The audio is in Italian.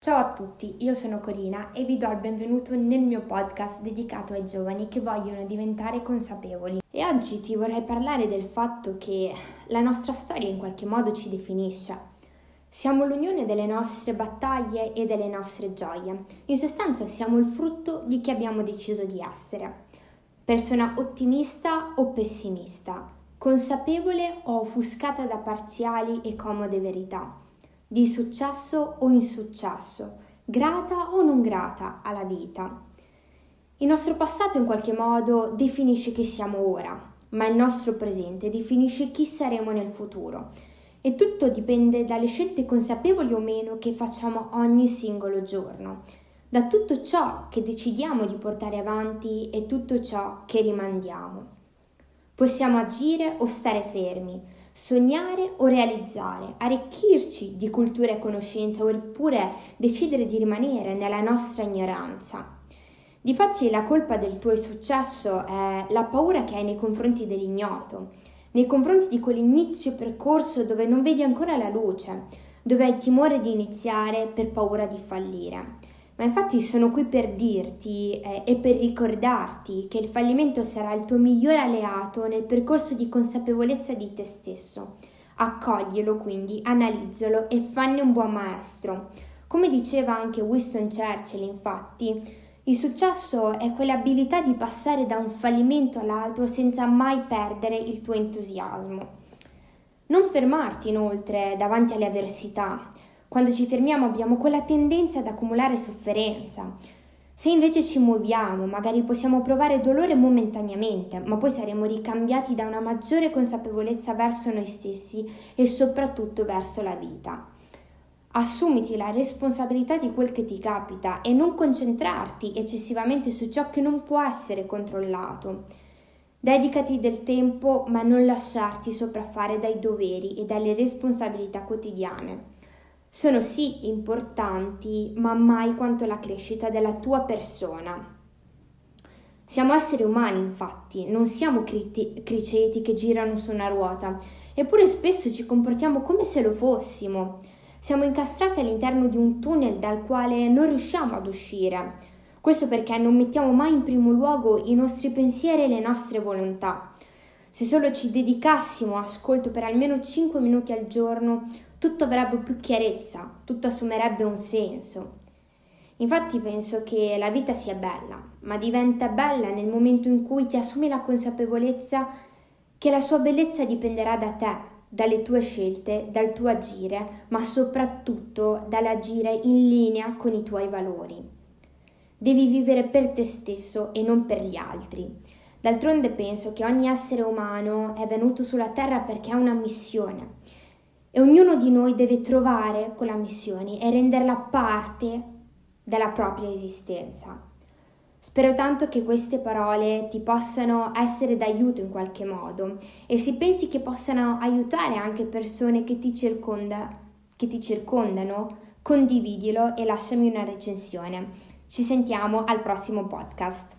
Ciao a tutti, io sono Corina e vi do il benvenuto nel mio podcast dedicato ai giovani che vogliono diventare consapevoli. E oggi ti vorrei parlare del fatto che la nostra storia in qualche modo ci definisce. Siamo l'unione delle nostre battaglie e delle nostre gioie. In sostanza siamo il frutto di chi abbiamo deciso di essere. Persona ottimista o pessimista, consapevole o offuscata da parziali e comode verità di successo o insuccesso, grata o non grata alla vita. Il nostro passato in qualche modo definisce chi siamo ora, ma il nostro presente definisce chi saremo nel futuro. E tutto dipende dalle scelte consapevoli o meno che facciamo ogni singolo giorno, da tutto ciò che decidiamo di portare avanti e tutto ciò che rimandiamo. Possiamo agire o stare fermi, sognare o realizzare, arricchirci di cultura e conoscenza oppure decidere di rimanere nella nostra ignoranza. Difatti la colpa del tuo successo è la paura che hai nei confronti dell'ignoto, nei confronti di quell'inizio percorso dove non vedi ancora la luce, dove hai timore di iniziare per paura di fallire. Ma infatti sono qui per dirti eh, e per ricordarti che il fallimento sarà il tuo migliore alleato nel percorso di consapevolezza di te stesso. Accoglielo quindi, analizzalo e fanne un buon maestro. Come diceva anche Winston Churchill, infatti, il successo è quell'abilità di passare da un fallimento all'altro senza mai perdere il tuo entusiasmo. Non fermarti inoltre davanti alle avversità, quando ci fermiamo abbiamo quella tendenza ad accumulare sofferenza. Se invece ci muoviamo, magari possiamo provare dolore momentaneamente, ma poi saremo ricambiati da una maggiore consapevolezza verso noi stessi e soprattutto verso la vita. Assumiti la responsabilità di quel che ti capita e non concentrarti eccessivamente su ciò che non può essere controllato. Dedicati del tempo, ma non lasciarti sopraffare dai doveri e dalle responsabilità quotidiane sono sì importanti, ma mai quanto la crescita della tua persona. Siamo esseri umani, infatti, non siamo criti- criceti che girano su una ruota, eppure spesso ci comportiamo come se lo fossimo. Siamo incastrati all'interno di un tunnel dal quale non riusciamo ad uscire. Questo perché non mettiamo mai in primo luogo i nostri pensieri e le nostre volontà. Se solo ci dedicassimo ascolto per almeno 5 minuti al giorno, tutto avrebbe più chiarezza, tutto assumerebbe un senso. Infatti penso che la vita sia bella, ma diventa bella nel momento in cui ti assumi la consapevolezza che la sua bellezza dipenderà da te, dalle tue scelte, dal tuo agire, ma soprattutto dall'agire in linea con i tuoi valori. Devi vivere per te stesso e non per gli altri. D'altronde penso che ogni essere umano è venuto sulla Terra perché ha una missione e ognuno di noi deve trovare quella missione e renderla parte della propria esistenza. Spero tanto che queste parole ti possano essere d'aiuto in qualche modo e se pensi che possano aiutare anche persone che ti, circonda, che ti circondano, condividilo e lasciami una recensione. Ci sentiamo al prossimo podcast.